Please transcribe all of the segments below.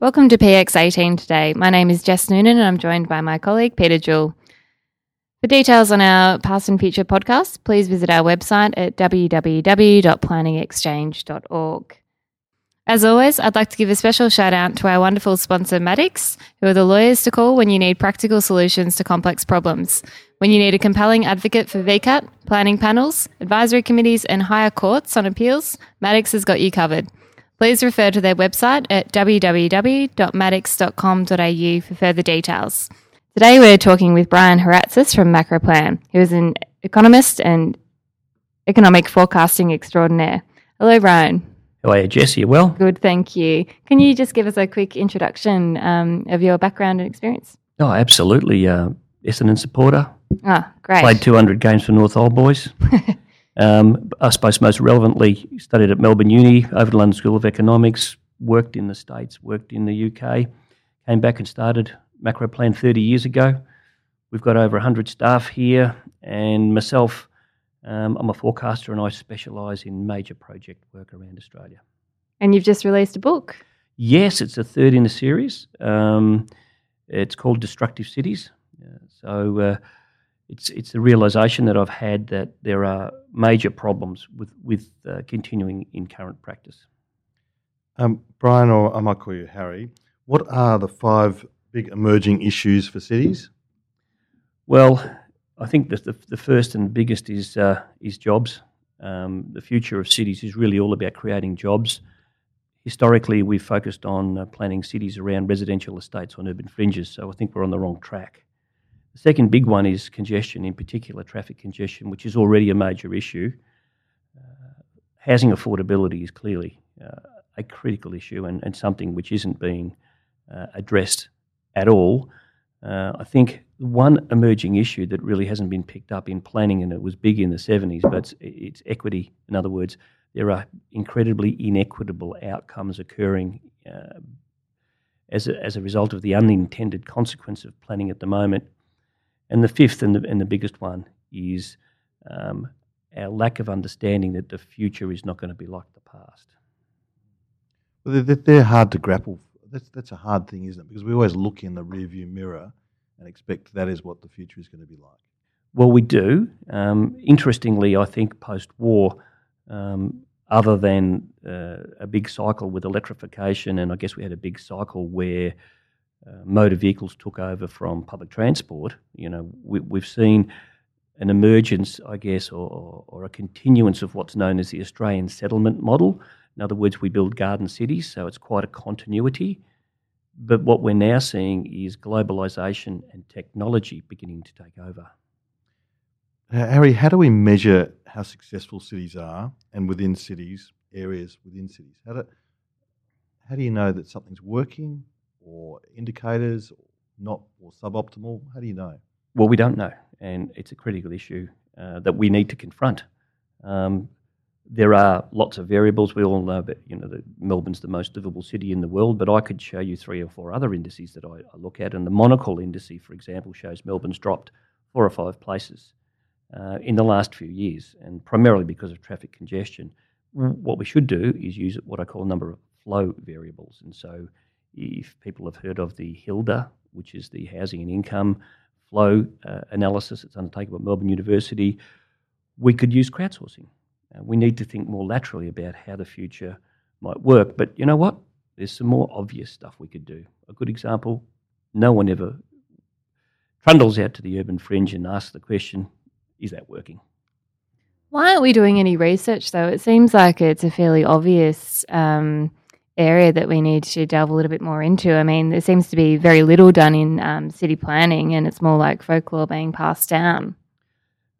Welcome to PX18 today. My name is Jess Noonan and I'm joined by my colleague Peter Jewell. For details on our past and future podcasts, please visit our website at www.planningexchange.org. As always, I'd like to give a special shout out to our wonderful sponsor, Maddocks, who are the lawyers to call when you need practical solutions to complex problems. When you need a compelling advocate for VCAT, planning panels, advisory committees, and higher courts on appeals, Maddocks has got you covered. Please refer to their website at www.maddocks.com.au for further details. Today we're talking with Brian Haratsis from Macroplan, who is an economist and economic forecasting extraordinaire. Hello, Brian. How are you, Jesse? You well? Good, thank you. Can you just give us a quick introduction um, of your background and experience? Oh, absolutely. Uh, Essendon supporter. Ah, great. Played 200 games for North Old Boys. um, I suppose most relevantly, studied at Melbourne Uni, over to London School of Economics, worked in the States, worked in the UK, came back and started Macroplan 30 years ago. We've got over 100 staff here, and myself, um, I'm a forecaster and I specialise in major project work around Australia. And you've just released a book. Yes, it's the third in the series. Um, it's called Destructive Cities. Uh, so uh, it's it's the realization that I've had that there are major problems with with uh, continuing in current practice. Um, Brian, or I might call you Harry. What are the five big emerging issues for cities? Well, I think the, the first and biggest is uh, is jobs. Um, the future of cities is really all about creating jobs. Historically, we've focused on uh, planning cities around residential estates on urban fringes, so I think we're on the wrong track. The second big one is congestion, in particular traffic congestion, which is already a major issue. Uh, housing affordability is clearly uh, a critical issue and, and something which isn't being uh, addressed at all. Uh, I think one emerging issue that really hasn't been picked up in planning, and it was big in the 70s, but it's, it's equity. In other words, there are incredibly inequitable outcomes occurring uh, as, a, as a result of the unintended consequence of planning at the moment. And the fifth and the, and the biggest one is um, our lack of understanding that the future is not going to be like the past. Well, they're, they're hard to grapple. That's, that's a hard thing, isn't it? Because we always look in the rearview mirror and expect that is what the future is going to be like. Well, we do. Um, interestingly, I think post war, um, other than uh, a big cycle with electrification, and I guess we had a big cycle where uh, motor vehicles took over from public transport, you know, we, have seen an emergence, I guess, or, or, a continuance of what's known as the Australian settlement model. In other words, we build garden cities, so it's quite a continuity. But what we're now seeing is globalization and technology beginning to take over. Harry, how do we measure how successful cities are and within cities, areas within cities? How do, how do you know that something's working or indicators, not or suboptimal? How do you know? Well, we don't know, and it's a critical issue uh, that we need to confront. Um, there are lots of variables. We all know that you know that Melbourne's the most livable city in the world, but I could show you three or four other indices that I, I look at, and the Monocle indice, for example, shows Melbourne's dropped four or five places uh, in the last few years, and primarily because of traffic congestion. What we should do is use what I call a number of flow variables, and so if people have heard of the HILDA, which is the housing and income flow uh, analysis that's undertaken by Melbourne University, we could use crowdsourcing. Uh, we need to think more laterally about how the future might work. But you know what? There's some more obvious stuff we could do. A good example no one ever trundles out to the urban fringe and asks the question is that working? Why aren't we doing any research though? It seems like it's a fairly obvious um, area that we need to delve a little bit more into. I mean, there seems to be very little done in um, city planning, and it's more like folklore being passed down.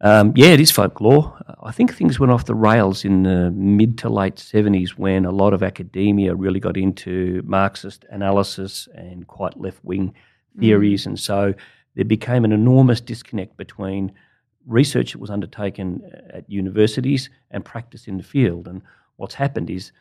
Um, yeah, it is folklore. I think things went off the rails in the mid to late 70s when a lot of academia really got into Marxist analysis and quite left wing theories. Mm. And so there became an enormous disconnect between research that was undertaken at universities and practice in the field. And what's happened is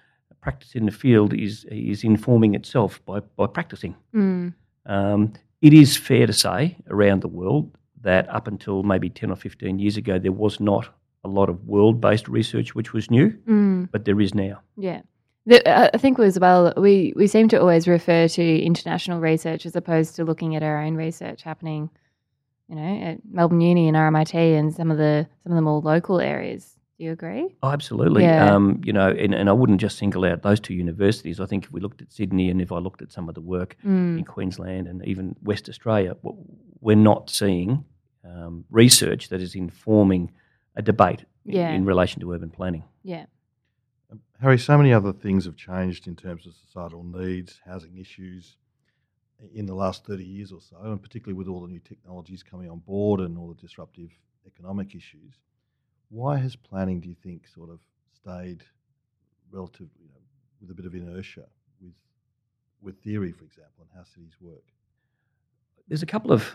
practice in the field is is informing itself by by practicing. Mm. Um, it is fair to say around the world that up until maybe ten or fifteen years ago, there was not a lot of world based research which was new, mm. but there is now. Yeah. The, uh, I think as well, we, we seem to always refer to international research as opposed to looking at our own research happening, you know, at Melbourne Uni and RMIT and some of the some of the more local areas. Do you agree? Oh, absolutely. Yeah. Um, you know, and, and I wouldn't just single out those two universities. I think if we looked at Sydney and if I looked at some of the work Mm. in Queensland and even West Australia, we're not seeing um, research that is informing a debate in- Yeah. in relation to urban planning. Yeah. Um, Harry, so many other things have changed in terms of societal needs, housing issues in the last 30 years or so, and particularly with all the new technologies coming on board and all the disruptive economic issues. Why has planning, do you think, sort of stayed relatively you know, with a bit of inertia with, with theory, for example, and how cities work? There's a couple of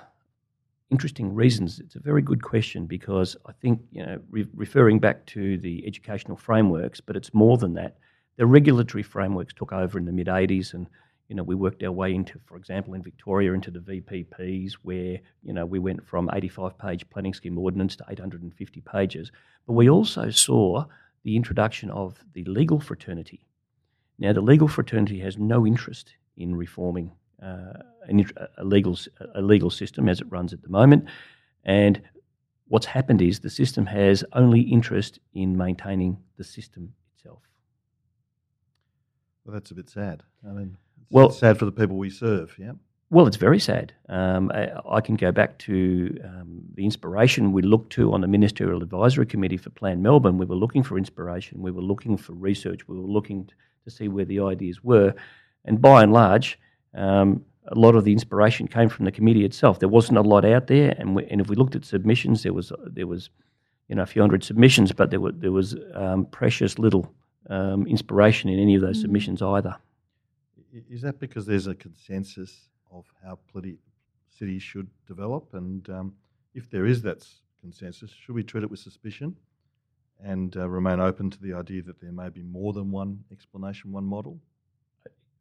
interesting reasons. It's a very good question because I think, you know, re- referring back to the educational frameworks, but it's more than that. The regulatory frameworks took over in the mid 80s and you know, we worked our way into, for example, in Victoria, into the VPPs, where you know we went from 85-page planning scheme ordinance to 850 pages. But we also saw the introduction of the legal fraternity. Now, the legal fraternity has no interest in reforming uh, a legal a legal system as it runs at the moment, and what's happened is the system has only interest in maintaining the system itself. Well, that's a bit sad. I mean, it's Well- sad for the people we serve, yeah? Well, it's very sad. Um, I, I can go back to um, the inspiration we looked to on the Ministerial Advisory Committee for Plan Melbourne. We were looking for inspiration, we were looking for research, we were looking to see where the ideas were. And by and large, um, a lot of the inspiration came from the committee itself. There wasn't a lot out there, and, we, and if we looked at submissions, there was there was you know a few hundred submissions, but there were there was um, precious little um, inspiration in any of those Mm. submissions either. Is that because there's a consensus of how politi- cities should develop? And um, if there is that consensus, should we treat it with suspicion and uh, remain open to the idea that there may be more than one explanation, one model?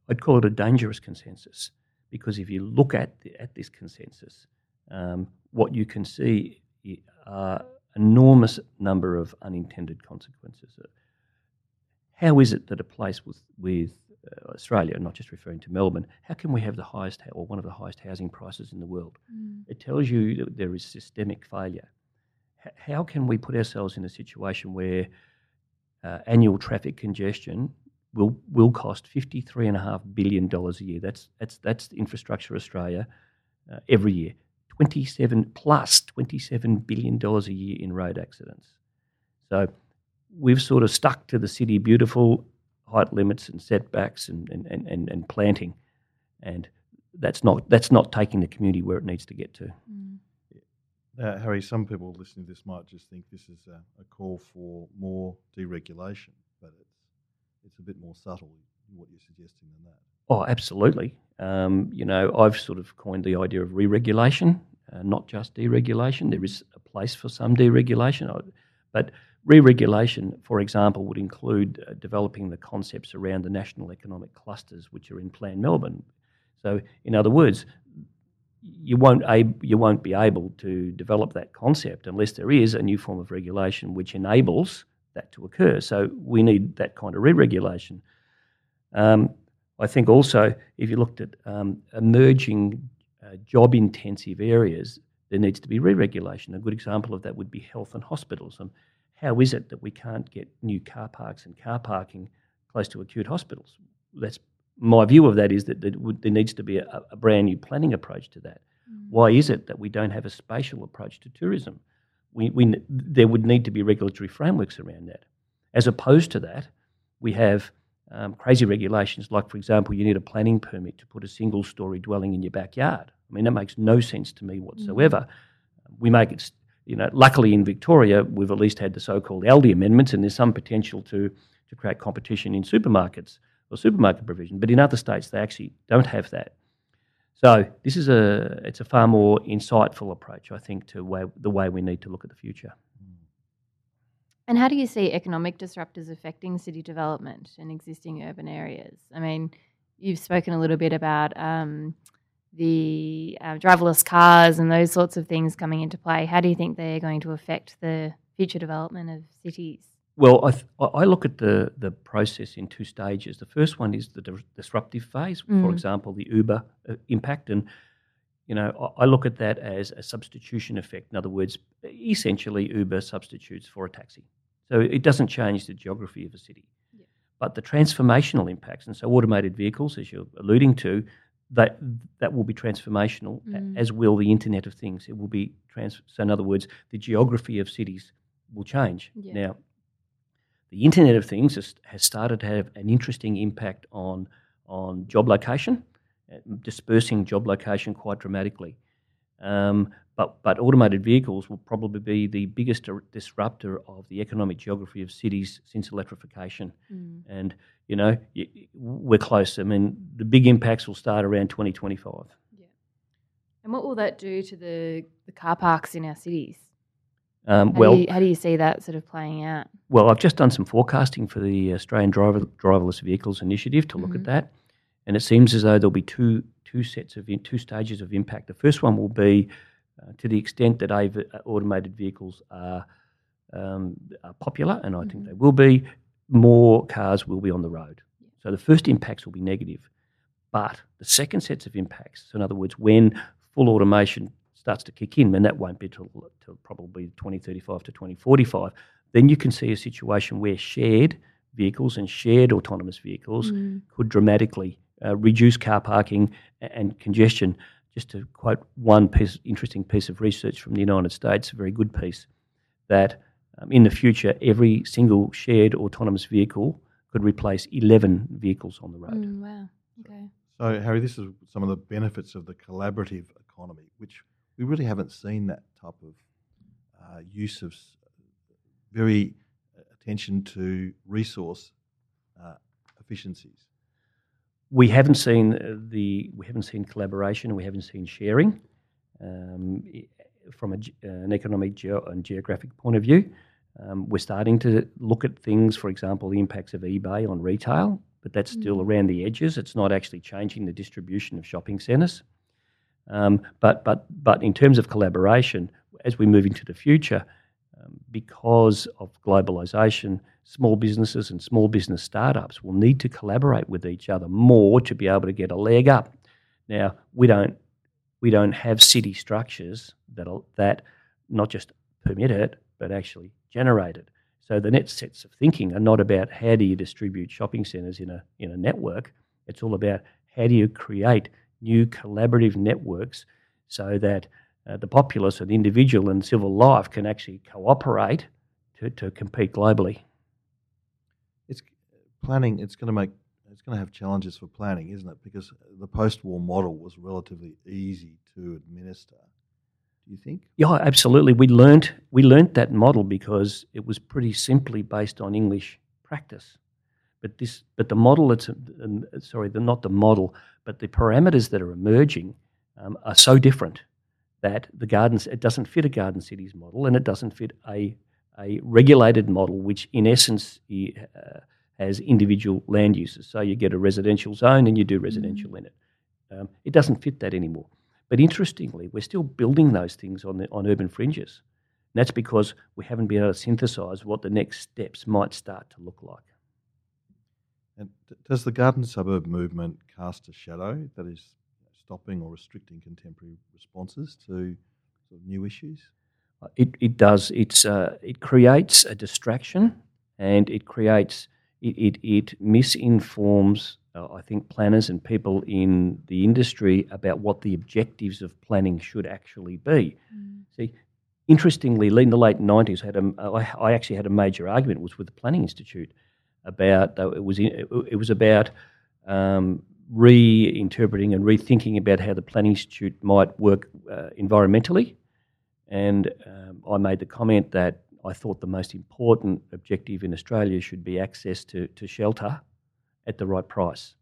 I'd call it a dangerous consensus because if you look at the, at this consensus, um, what you can see are enormous number of unintended consequences. Uh, How is it that a place with with Australia, not just referring to Melbourne, how can we have the highest or one of the highest housing prices in the world? It tells you that there is systemic failure. H- how can we put ourselves in a situation where uh, annual traffic congestion will will cost fifty three and a half billion dollars a year? That's that's that's infrastructure Australia uh, every year. Twenty seven plus twenty seven billion dollars a year in road accidents. So we've sort of stuck to the city beautiful height limits and setbacks and, and, and, and, and planting, and that's not that's not taking the community where it needs to get to. Uh, Harry, some people listening to this might just think this is a, a call for more deregulation, but it's it's a bit more subtle what you're suggesting than that. Oh, absolutely. Um, you know, I've sort of coined the idea of re-regulation, uh, not just deregulation. There is a place for some deregulation, I- but re-regulation, for example, would include uh, developing the concepts around the national economic clusters, which are in Plan Melbourne. So, in other words, you won't ab- you won't be able to develop that concept unless there is a new form of regulation which enables that to occur. So, we need that kind of re-regulation. Um, I think also, if you looked at um, emerging uh, job intensive areas, there needs to be re regulation. A good example of that would be health and hospitals. And how is it that we can't get new car parks and car parking close to acute hospitals? That's my view of that is that there, needs to be a, a brand new planning approach to that. Why is it that we don't have a spatial approach to tourism? We, we, there would need to be regulatory frameworks around that. As opposed to that, we have um, crazy regulations, like, for example, you need a planning permit to put a single story dwelling in your backyard. I mean, that makes no sense to me whatsoever. We make it, you know, luckily in Victoria, we've at least had the so called ALDI amendments, and there's some potential to, to create competition in supermarkets or supermarket provision. But in other states, they actually don't have that. So this is a it's a far more insightful approach, I think, to way, the way we need to look at the future. And how do you see economic disruptors affecting city development in existing urban areas? I mean, you've spoken a little bit about um, the uh, driverless cars and those sorts of things coming into play. How do you think they're going to affect the future development of cities? Well, I, th- I look at the, the process in two stages. The first one is the di- disruptive phase, for Mm. example, the Uber uh, impact. And, you know, I, I look at that as a substitution effect. In other words, essentially, Uber substitutes for a taxi. So it doesn't change the geography of a city. Yeah. But the transformational impacts, and so automated vehicles, as you're alluding to, that that will be transformational, Mm. as will the Internet of Things. It will be trans. So in other words, the geography of cities will change. Yeah. Now, the Internet of Things has, has started to have an interesting impact on on job location, uh, dispersing job location quite dramatically. Um, but but automated vehicles will probably be the biggest disruptor of the economic geography of cities since electrification. Mm. And you know we're close. I mean, the big impacts will start around 2025. And what will that do to the, the car parks in our cities? Um, How, well, do you, how do you see that sort of playing out? Well, I've just done some forecasting for the Australian Driver, Driverless Vehicles Initiative to look Mhm. at that, and it seems as though there'll be two two sets of in, two stages of impact. The first one will be uh, to the extent that AV, uh, automated vehicles are, um, are popular, and I think Mhm. they will be. More cars will be on the road, so the first impacts will be negative. But the second sets of impacts, so in other words, when full automation starts to kick in, and that won't be till, till probably 2035 to 2045, then you can see a situation where shared vehicles and shared autonomous vehicles Mm. could dramatically uh, reduce car parking and congestion. Just to quote one piece, interesting piece of research from the United States, a very good piece, that um, in the future, every single shared autonomous vehicle could replace 11 vehicles on the road. Mm, wow. Okay. So, Harry, this is some of the benefits of the collaborative economy, which we really haven't seen that type of uh, use of s- very attention to resource uh, efficiencies. We haven't seen the we haven't seen collaboration. We haven't seen sharing um, from a, an economic geo- and geographic point of view. Um, we're starting to look at things, for example, the impacts of eBay on retail, but that's still Mm. around the edges. It's not actually changing the distribution of shopping centres. Um, but but but in terms of collaboration, as we move into the future, um, because of globalization, small businesses and small business startups will need to collaborate with each other more to be able to get a leg up. Now, we don't we don't have city structures that that not just permit it, but actually generate it. So the next sets of thinking are not about how do you distribute shopping centres in a in a network. It's all about how do you create new collaborative networks so that uh, the populace and individual and civil life can actually cooperate to, to compete globally. Planning. It's going to make. It's going to have challenges for planning, isn't it? Because the post-war model was relatively easy to administer. Do you think? Yeah, absolutely. We learnt we learnt that model because it was pretty simply based on English practice. But this, but the model that's um, sorry, the, not the model, but the parameters that are emerging um, are so different that the gardens it doesn't fit a garden cities model, and it doesn't fit a a regulated model, which in essence uh, has individual land uses. So you get a residential zone and you do residential in it. Um, it doesn't fit that anymore. But interestingly, we're still building those things on the, on urban fringes. And that's because we haven't been able to synthesise what the next steps might start to look like. And does the garden suburb movement cast a shadow that is stopping or restricting contemporary responses to sort of new issues? Uh, It, it does. It's, uh, it creates a distraction and it creates, it, it, it misinforms, uh, I think, planners and people in the industry about what the objectives of planning should actually be. See, interestingly, in the late nineties, had a, I, I actually had a major argument was with the Planning Institute about uh, it was in, it was about um, reinterpreting and rethinking about how the Planning Institute might work uh, environmentally, and um, I made the comment that I thought the most important objective in Australia should be access to, to shelter at the right price,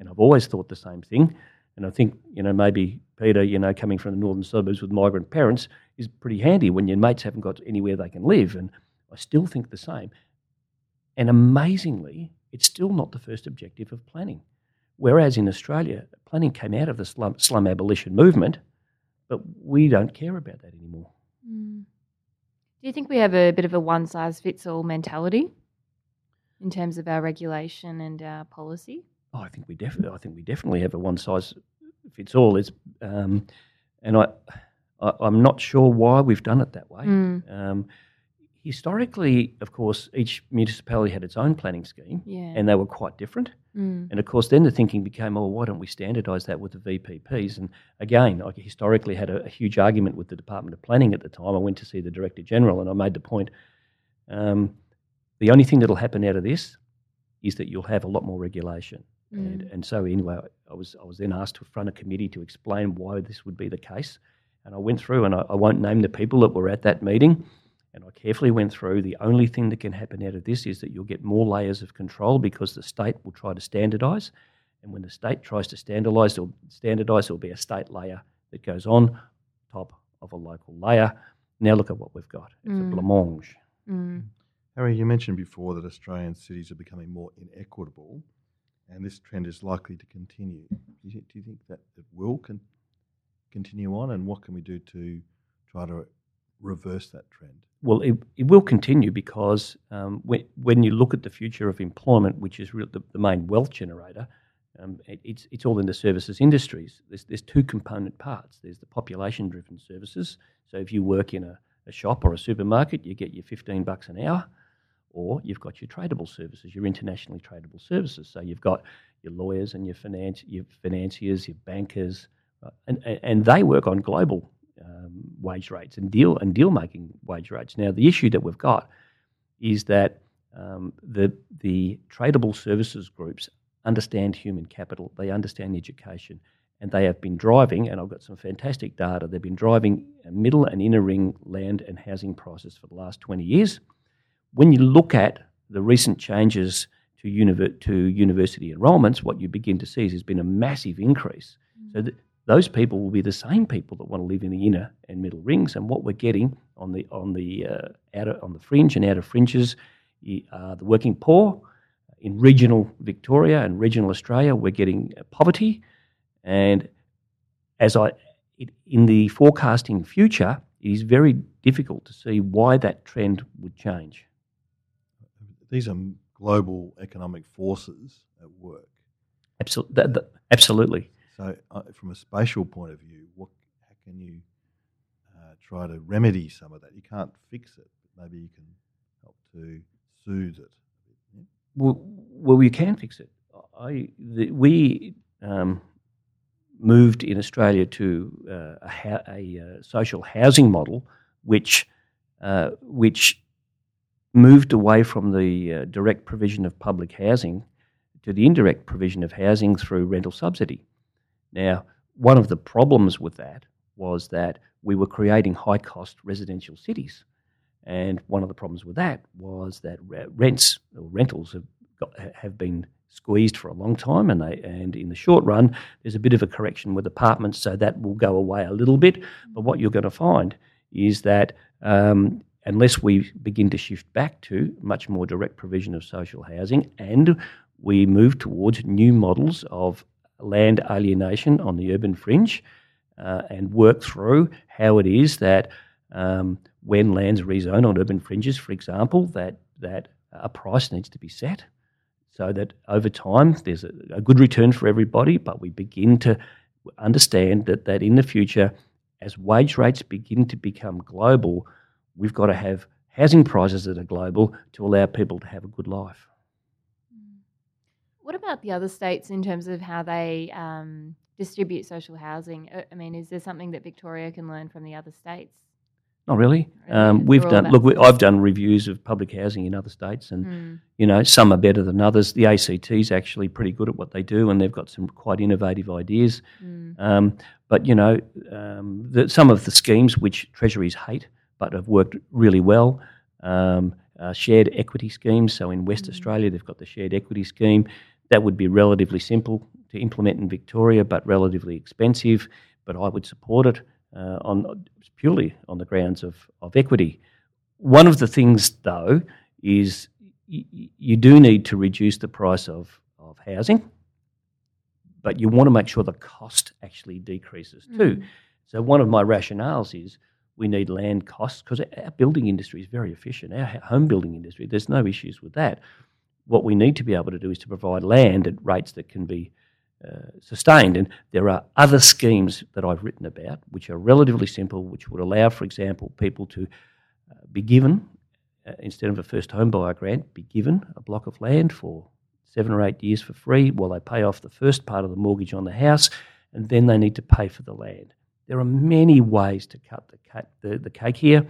and I've always thought the same thing. And I think, you know, maybe Peter, you know, coming from the northern suburbs with migrant parents is pretty handy when your mates haven't got anywhere they can live. And I still think the same. And amazingly, it's still not the first objective of planning. Whereas in Australia, planning came out of the slum, slum abolition movement, but we don't care about that anymore. Mm. Do you think we have a bit of a one size fits all mentality in terms of our regulation and our policy? Oh, I think we definitely. I think we definitely have a one size fits all. It's, um, and I, I, am not sure why we've done it that way. Mm. Um, historically, of course, each municipality had its own planning scheme, Yeah. and they were quite different. Mm. And of course, then the thinking became, oh, why don't we standardise that with the VPPs? And again, I historically had a, a, huge argument with the Department of Planning at the time. I went to see the Director General, and I made the point: um, the only thing that'll happen out of this is that you'll have a lot more regulation. And, Mm. and so anyway, I was I was then asked to front a committee to explain why this would be the case, and I went through, and I, I won't name the people that were at that meeting, and I carefully went through. The only thing that can happen out of this is that you'll get more layers of control because the state will try to standardise, and when the state tries to standardise, or standardise, there'll be a state layer that goes on top of a local layer. Now look at what we've got. It's Mm. a blancmange. Mm. Harry, you mentioned before that Australian cities are becoming more inequitable, and this trend is likely to continue. Do you, do you think that it will con- continue on, and what can we do to try to reverse that trend? Well, it, it will continue because um, when, when you look at the future of employment, which is real, the, the main wealth generator, um, it, it's, it's all in the services industries. There's, there's two component parts. There's the population driven services. So if you work in a, a shop or a supermarket, you get your 15 bucks an hour, or you've got your tradable services, your internationally tradable services. So you've got your lawyers and your, finance, your financiers, your bankers, uh, and, and, and they work on global um, wage rates and deal and deal making wage rates. Now, the issue that we've got is that um, the the tradable services groups understand human capital, they understand education, and they have been driving. And I've got some fantastic data. They've been driving middle and inner ring land and housing prices for the last twenty years. When you look at the recent changes to, univer- to university enrolments, what you begin to see is there's been a massive increase. So th- those people will be the same people that want to live in the inner and middle rings. And what we're getting on the on the uh, outer on the fringe and outer fringes are the working poor. In regional Victoria and regional Australia, we're getting uh, poverty. And as I it, in the forecasting future, it is very difficult to see why that trend would change. These are global economic forces at work. Absolutely, absolutely. So, uh, from a spatial point of view, what how can you uh, try to remedy some of that? You can't fix it, but maybe you can help to soothe it. Well, well, we can fix it. I the, we um, moved in Australia to uh, a, ha- a uh, social housing model, which uh, which moved away from the uh, direct provision of public housing to the indirect provision of housing through rental subsidy. Now, one of the problems with that was that we were creating high cost residential cities. And one of the problems with that was that rents or rentals have, got, have been squeezed for a long time, and they and in the short run, there's a bit of a correction with apartments, so that will go away a little bit. But what you're going to find is that um, unless we begin to shift back to much more direct provision of social housing and we move towards new models of land alienation on the urban fringe uh, and work through how it is that um, when lands rezone on urban fringes, for example, that, that a price needs to be set so that over time there's a, a good return for everybody, but we begin to understand that, that in the future, as wage rates begin to become global, we've got to have housing prices that are global to allow people to have a good life. What about the other states in terms of how they um, distribute social housing? Uh, I mean, is there something that Victoria can learn from the other states? Not really. Um, we've done. Look, we. I've done reviews of public housing in other states, and Mm. you know some are better than others. The ACT is actually pretty good at what they do, and they've got some quite innovative ideas. Mm. Um, but you know, um, the, some of the schemes which treasuries hate but have worked really well. Um, uh, shared equity schemes. So in West Mm. Australia, they've got the shared equity scheme. That would be relatively simple to implement in Victoria, but relatively expensive. But I would support it uh, on purely on the grounds of, of equity. One of the things, though, is y- you do need to reduce the price of, of housing, but you want to make sure the cost actually decreases too. Mm. So one of my rationales is we need land costs because our building industry is very efficient. Our home building industry, there's no issues with that. What we need to be able to do is to provide land at rates that can be uh, sustained. And there are other schemes that I've written about which are relatively simple, which would allow, for example, people to uh, be given, uh, instead of a first home buyer grant, be given a block of land for seven or eight years for free while they pay off the first part of the mortgage on the house, and then they need to pay for the land. There are many ways to cut the, cake, the, the cake here,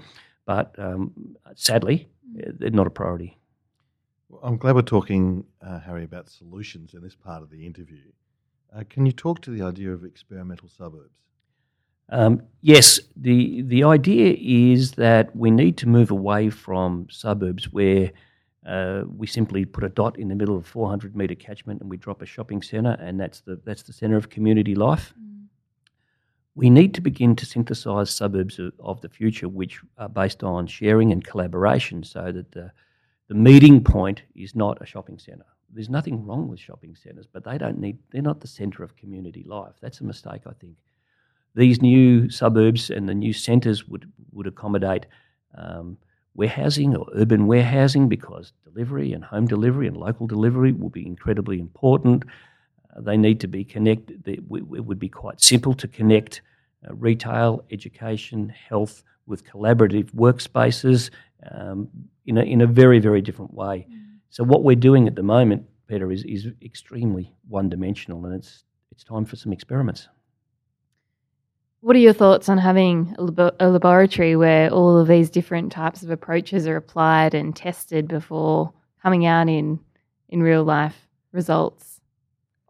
but um, sadly, they're not a priority. Well, I'm glad we're talking, uh, Harry, about solutions in this part of the interview. Uh, can you talk to the idea of experimental suburbs? Um, yes, the the idea is that we need to move away from suburbs where uh, we simply put a dot in the middle of a 400 metre catchment and we drop a shopping centre, and that's the that's the centre of community life. Mm. We need to begin to synthesise suburbs of, of, the future, which are based on sharing and collaboration, so that the the meeting point is not a shopping centre. There's nothing wrong with shopping centres, but they don't need. They're not the centre of community life. That's a mistake, I think. These new suburbs and the new centres would would accommodate. Um, warehousing or urban warehousing because delivery and home delivery and local delivery will be incredibly important. Uh, they need to be connected. It would be quite simple to connect uh, retail, education, health with collaborative workspaces um, in, a, in a very, very different way. Mm. So, what we're doing at the moment, Peter, is, is extremely one dimensional and it's, it's time for some experiments. What are your thoughts on having a, laboratory where all of these different types of approaches are applied and tested before coming out in in real life results?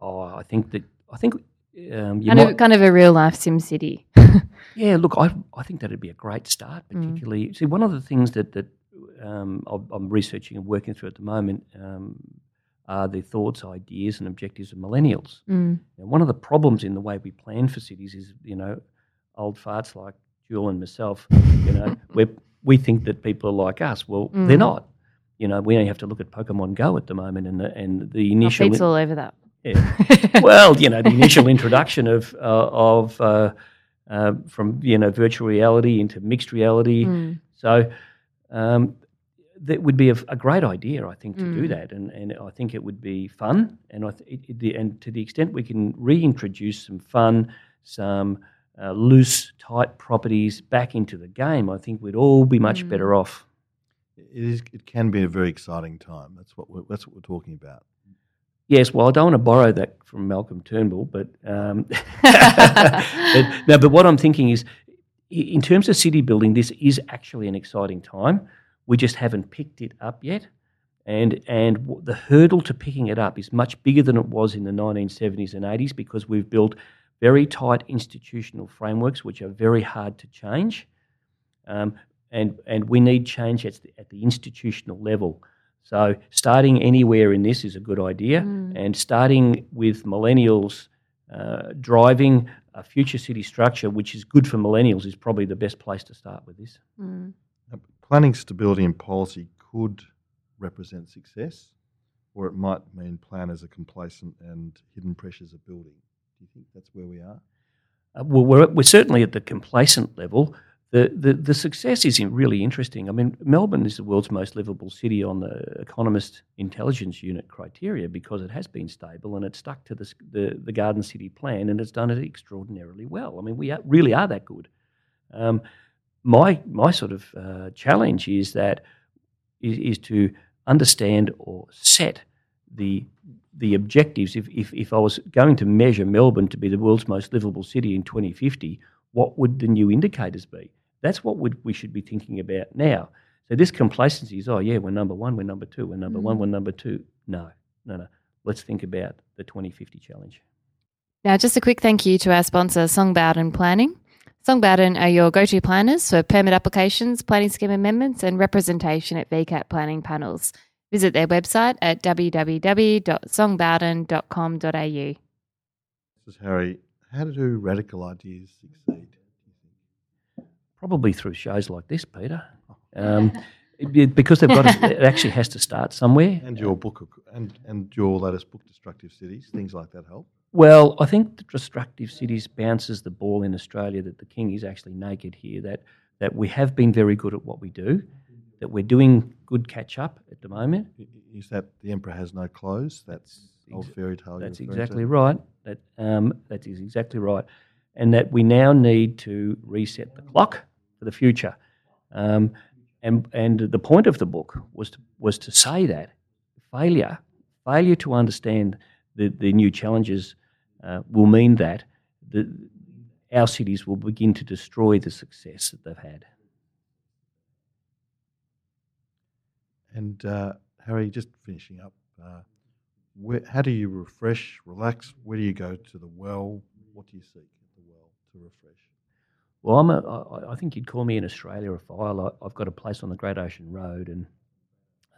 Oh, I think that I think um, kind, might, of, kind of a real life sim city. Yeah, look, I I think that'd be a great start. Mm. Particularly, mm. see, one of the things that that um, I'm researching and working through at the moment um, are the thoughts, ideas, and objectives of millennials. Mm. Now, one of the problems in the way we plan for cities is, you know, old farts like Jewell and myself, you know, we we think that people are like us. Well, mm. they're not. You know, we only have to look at Pokemon Go at the moment, and the and the initial. My all over that. Yeah. well, you know, the initial introduction of uh, of uh, uh, from you know virtual reality into mixed reality. Mm. So um, that would be a, a, great idea, I think, to mm. do that, and and I think it would be fun, and I th- it, it, and to the extent we can reintroduce some fun, some uh, loose, tight properties back into the game, I think we'd all be much mm. better off. It is. It can be a very exciting time. That's what we're, that's what we're talking about. Yes, well, I don't want to borrow that from Malcolm Turnbull, but, um, but no. But what I'm thinking is, in terms of city building, this is actually an exciting time. We just haven't picked it up yet, and and the hurdle to picking it up is much bigger than it was in the 1970s and 80s because we've built very tight institutional frameworks which are very hard to change. Um, and, and we need change at the, at the institutional level. So, starting anywhere in this is a good idea, mm. and starting with millennials uh, driving a future city structure, which is good for millennials, is probably the best place to start with this. Mm. Planning stability and policy could represent success, or it might mean planners are complacent and hidden pressures are building. Do you think that's where we are? Uh, well, we're, we're certainly at the complacent level. The, the, the success is really interesting. I mean, Melbourne is the world's most livable city on the Economist Intelligence Unit criteria because it has been stable and it's stuck to the, the, the Garden City plan and it's done it extraordinarily well. I mean, we are, really are that good. Um, my, my sort of uh, challenge is that is, is to understand or set the the objectives, if, if, if I was going to measure Melbourne to be the world's most livable city in 2050, what would the new indicators be? That's what would, we should be thinking about now. So this complacency is, oh yeah, we're number one, we're number two, we're number mm. one, we're number two. No, no, no. Let's think about the 2050 challenge. Now, just a quick thank you to our sponsor, Song Bowden Planning. Song Bowden are your go-to planners for permit applications, planning scheme amendments, and representation at VCAT planning panels. Visit their website at www.songbowden.com.au. This is Harry. How do radical ideas succeed? Probably through shows like this, Peter. Um, because they've got to, it actually has to start somewhere. And your book and and your latest book, Destructive Cities, things like that help. Well, I think the Destructive Cities bounces the ball in Australia that the king is actually naked here. That that we have been very good at what we do, that we're doing good catch up at the moment. Is that the emperor has no clothes? That's old fairy tale. That's you're to? exactly right. That um, that is exactly right, and that we now need to reset the clock for the future. Um, and and the point of the book was to, was to say that failure failure to understand the, the new challenges uh, will mean that the, our cities will begin to destroy the success that they've had. And uh, Harry, just finishing up, uh, where, how do you refresh, relax? Where do you go to the well? What do you seek at the well to refresh? Well, I'm a, I, I think you'd call me in Australia a file. I've got a place on the Great Ocean Road, and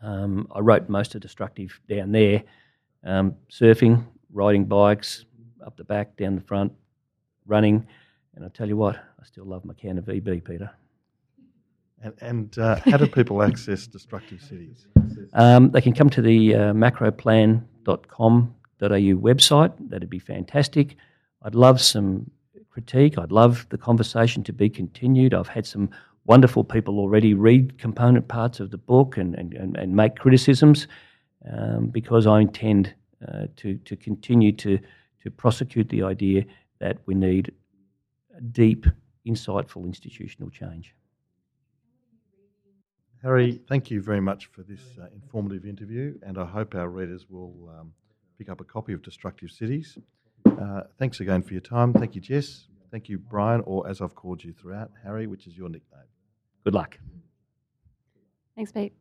um, I wrote most of Destructive down there, um, surfing, riding bikes, up the back, down the front, running. And I tell you what, I still love my can of VB, Peter. And, and uh, how do people access Destructive Cities? Um, they can come to the uh, macroplan.com.au website. That'd be fantastic. I'd love some critique. I'd love the conversation to be continued. I've had some wonderful people already read component parts of the book and, and, and, and make criticisms um, because I intend uh, to, to continue to, to prosecute the idea that we need deep, insightful institutional change. Harry, thank you very much for this uh, informative interview, and I hope our readers will um, pick up a copy of Destructive Cities. Uh, thanks again for your time. Thank you, Jess. Thank you, Brian, or as I've called you throughout, Harry, which is your nickname. Good luck. Thanks, Pete.